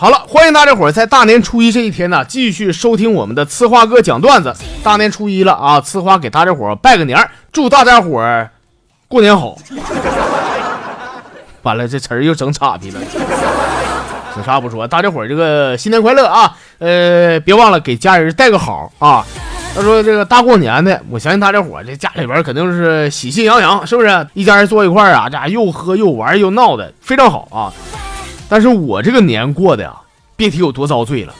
好了，欢迎大家伙儿在大年初一这一天呢，继续收听我们的呲花哥讲段子。大年初一了啊，呲花给大家伙儿拜个年，祝大家伙儿过年好。完了，这词儿又整岔劈了。有啥不说，大家伙儿这个新年快乐啊！呃，别忘了给家人带个好啊。他说这个大过年的，我相信大家伙儿这家里边肯定是喜气洋洋，是不是？一家人坐一块儿啊，这又喝又玩又闹的，非常好啊。但是我这个年过的呀，别提有多遭罪了。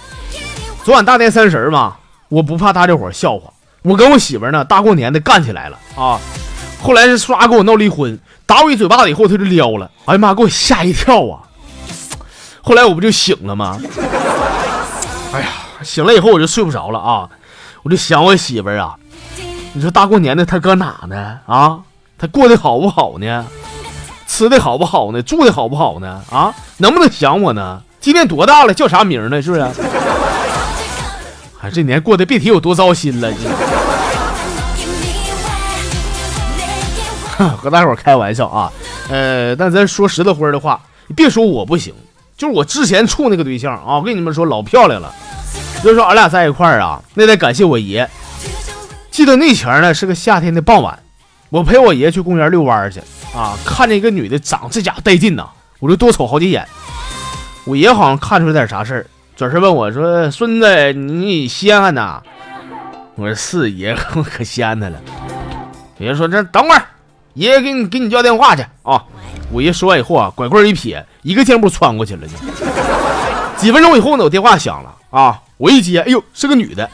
昨晚大年三十嘛，我不怕大家伙笑话，我跟我媳妇呢大过年的干起来了啊。后来是唰给我闹离婚，打我一嘴巴子以后，他就撩了。哎呀妈，给我吓一跳啊！后来我不就醒了吗？哎呀，醒了以后我就睡不着了啊，我就想我媳妇儿啊。你说大过年的她搁哪呢？啊，她过得好不好呢？吃的好不好呢？住的好不好呢？啊，能不能想我呢？今年多大了？叫啥名呢？是不是？哎，这年过得别提有多糟心了。和大伙开玩笑啊，呃，但咱说实在话的话，你别说我不行，就是我之前处那个对象啊，我跟你们说老漂亮了。要说俺俩在一块儿啊，那得感谢我爷。记得那前呢是个夏天的傍晚，我陪我爷去公园遛弯去。啊！看见一个女的长这家伙带劲呐，我就多瞅好几眼。我爷好像看出来点啥事儿，转身问我说：“孙子，你稀罕呐？”我说：“是爷，我可稀罕他了。”爷说：“这等会儿，爷爷给你给你叫电话去啊！”我爷说完以后啊，拐棍一撇，一个箭步穿过去了。几分钟以后呢，我电话响了啊！我一接，哎呦，是个女的。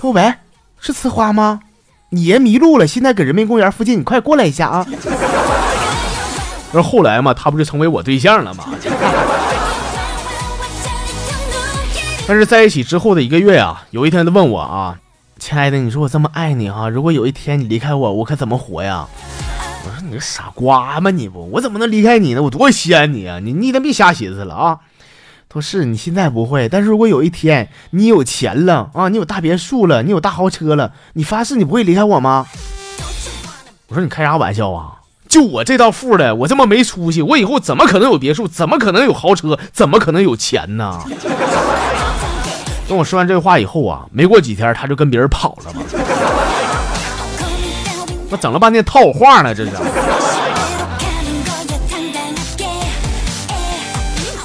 喂，喂，是呲花吗？你爷迷路了，现在搁人民公园附近，你快过来一下啊！那后来嘛，他不就成为我对象了吗？但是在一起之后的一个月啊，有一天他问我啊，亲爱的，你说我这么爱你哈，如果有一天你离开我，我可怎么活呀？我说你个傻瓜吗？你不，我怎么能离开你呢？我多稀罕你啊！你你别瞎寻思了啊！说是你现在不会，但是如果有一天你有钱了啊，你有大别墅了，你有大豪车了，你发誓你不会离开我吗？我说你开啥玩笑啊？就我这道富的，我这么没出息，我以后怎么可能有别墅？怎么可能有豪车？怎么可能有钱呢？等我说完这话以后啊，没过几天他就跟别人跑了嘛。我整了半天套我话呢，这是。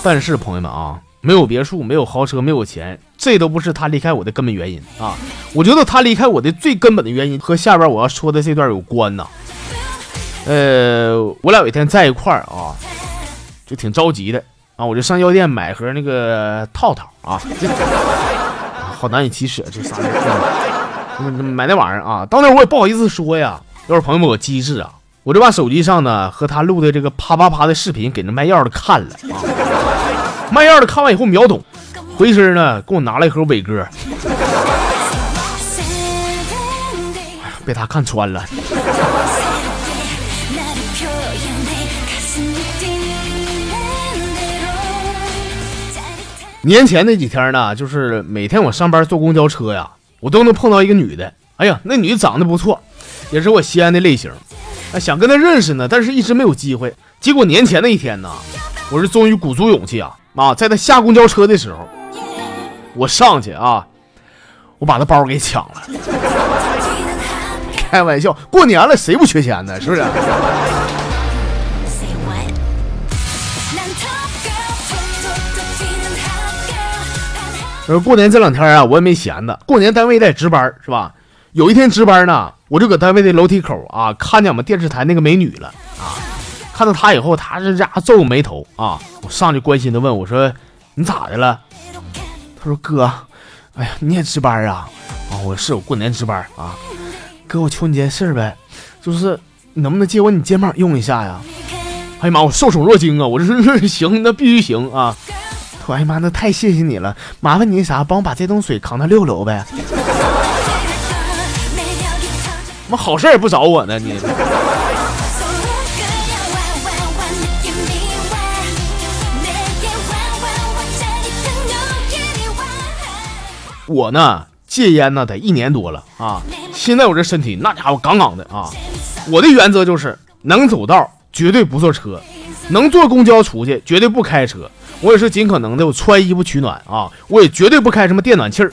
但是朋友们啊，没有别墅，没有豪车，没有钱，这都不是他离开我的根本原因啊。我觉得他离开我的最根本的原因和下边我要说的这段有关呐。呃，我俩有一天在一块儿啊，就挺着急的啊，我就上药店买盒那个套套啊，好难以启齿，这仨人买那玩意儿啊，到那我也不好意思说呀。要是朋友们我机智啊，我就把手机上呢和他录的这个啪啪啪的视频给那卖药的看了啊，卖药的看完以后秒懂，回身呢给我拿了一盒伟哥，被他看穿了。年前那几天呢，就是每天我上班坐公交车呀，我都能碰到一个女的。哎呀，那女的长得不错，也是我西安的类型。啊，想跟她认识呢，但是一直没有机会。结果年前那一天呢，我是终于鼓足勇气啊啊，在他下公交车的时候，我上去啊，我把他包给抢了。开玩笑，过年了谁不缺钱呢？是不是？呃，过年这两天啊，我也没闲的。过年单位在值班，是吧？有一天值班呢，我就搁单位的楼梯口啊，看见我们电视台那个美女了啊。看到他以后，他这家伙皱眉头啊。我上去关心的问我说：“你咋的了？”他说：“哥，哎呀，你也值班啊？啊，我是我过年值班啊。哥，我求你件事呗，就是你能不能借我你肩膀用一下呀？”哎呀妈，我受宠若惊啊！我这是 行，那必须行啊。哎呀妈，那太谢谢你了！麻烦你啥，帮我把这桶水扛到六楼呗。妈，好事也不找我呢，你。我呢，戒烟呢得一年多了啊。现在我这身体那家伙杠杠的啊。我的原则就是，能走道绝对不坐车，能坐公交出去绝对不开车。我也是尽可能的，我穿衣服取暖啊，我也绝对不开什么电暖气儿。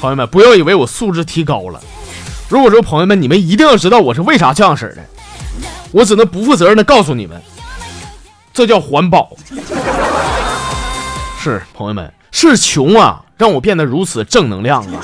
朋友们，不要以为我素质提高了。如果说朋友们，你们一定要知道我是为啥这样式的，我只能不负责任的告诉你们，这叫环保。是朋友们，是穷啊，让我变得如此正能量啊。